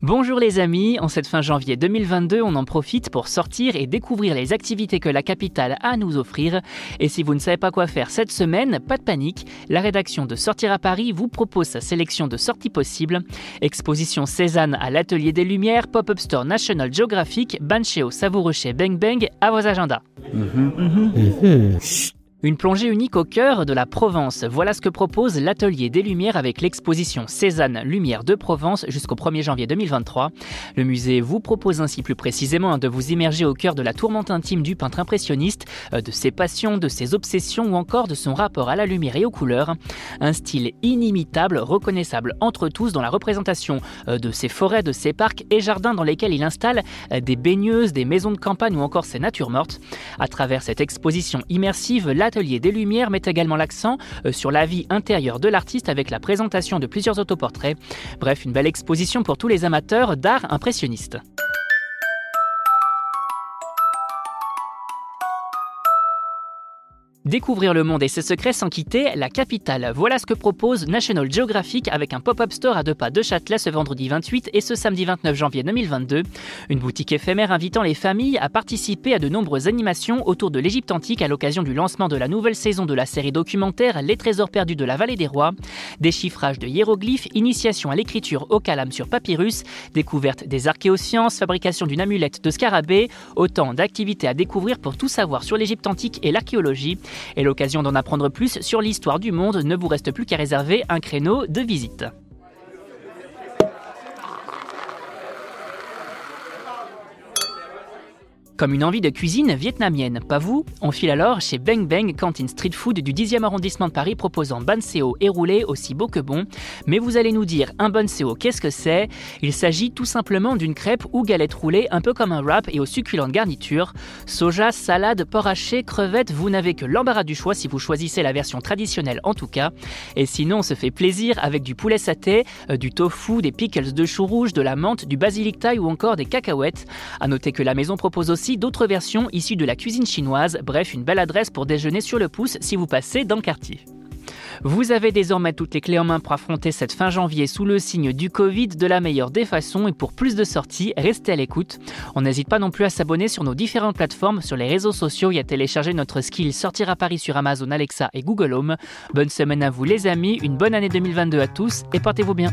Bonjour les amis, en cette fin janvier 2022, on en profite pour sortir et découvrir les activités que la capitale a à nous offrir. Et si vous ne savez pas quoi faire cette semaine, pas de panique, la rédaction de Sortir à Paris vous propose sa sélection de sorties possibles. Exposition Cézanne à l'Atelier des Lumières, Pop-up Store National Geographic, Bancheo Savourochet Bang Bang à vos agendas. Une plongée unique au cœur de la Provence. Voilà ce que propose l'Atelier des Lumières avec l'exposition Cézanne Lumière de Provence jusqu'au 1er janvier 2023. Le musée vous propose ainsi plus précisément de vous immerger au cœur de la tourmente intime du peintre impressionniste, euh, de ses passions, de ses obsessions ou encore de son rapport à la lumière et aux couleurs. Un style inimitable, reconnaissable entre tous dans la représentation euh, de ses forêts, de ses parcs et jardins dans lesquels il installe euh, des baigneuses, des maisons de campagne ou encore ses natures mortes. À travers cette exposition immersive, l'Atelier des Lumières met également l'accent euh, sur la vie intérieure de l'artiste avec la présentation de plusieurs autoportraits. Bref, une belle exposition pour tous les amateurs d'art impressionniste. Découvrir le monde et ses secrets sans quitter la capitale. Voilà ce que propose National Geographic avec un pop-up store à deux pas de Châtelet ce vendredi 28 et ce samedi 29 janvier 2022. Une boutique éphémère invitant les familles à participer à de nombreuses animations autour de l'Égypte antique à l'occasion du lancement de la nouvelle saison de la série documentaire Les Trésors perdus de la vallée des rois. Déchiffrage de hiéroglyphes, initiation à l'écriture au calame sur papyrus, découverte des archéosciences, fabrication d'une amulette de scarabée, autant d'activités à découvrir pour tout savoir sur l'Égypte antique et l'archéologie. Et l'occasion d'en apprendre plus sur l'histoire du monde ne vous reste plus qu'à réserver un créneau de visite. Comme une envie de cuisine vietnamienne, pas vous? On file alors chez Bang Bang, cantine street food du 10e arrondissement de Paris proposant ban seo et roulé aussi beau que bon. Mais vous allez nous dire, un bon seo, qu'est-ce que c'est? Il s'agit tout simplement d'une crêpe ou galette roulée, un peu comme un wrap et aux succulentes garnitures. Soja, salade, porc haché, crevettes, vous n'avez que l'embarras du choix si vous choisissez la version traditionnelle en tout cas. Et sinon, on se fait plaisir avec du poulet saté, euh, du tofu, des pickles de chou rouge, de la menthe, du basilic thaï ou encore des cacahuètes. À noter que la maison propose d'autres versions issues de la cuisine chinoise, bref une belle adresse pour déjeuner sur le pouce si vous passez dans le quartier. Vous avez désormais toutes les clés en main pour affronter cette fin janvier sous le signe du Covid de la meilleure des façons et pour plus de sorties, restez à l'écoute. On n'hésite pas non plus à s'abonner sur nos différentes plateformes, sur les réseaux sociaux et à télécharger notre skill Sortir à Paris sur Amazon Alexa et Google Home. Bonne semaine à vous les amis, une bonne année 2022 à tous et portez-vous bien.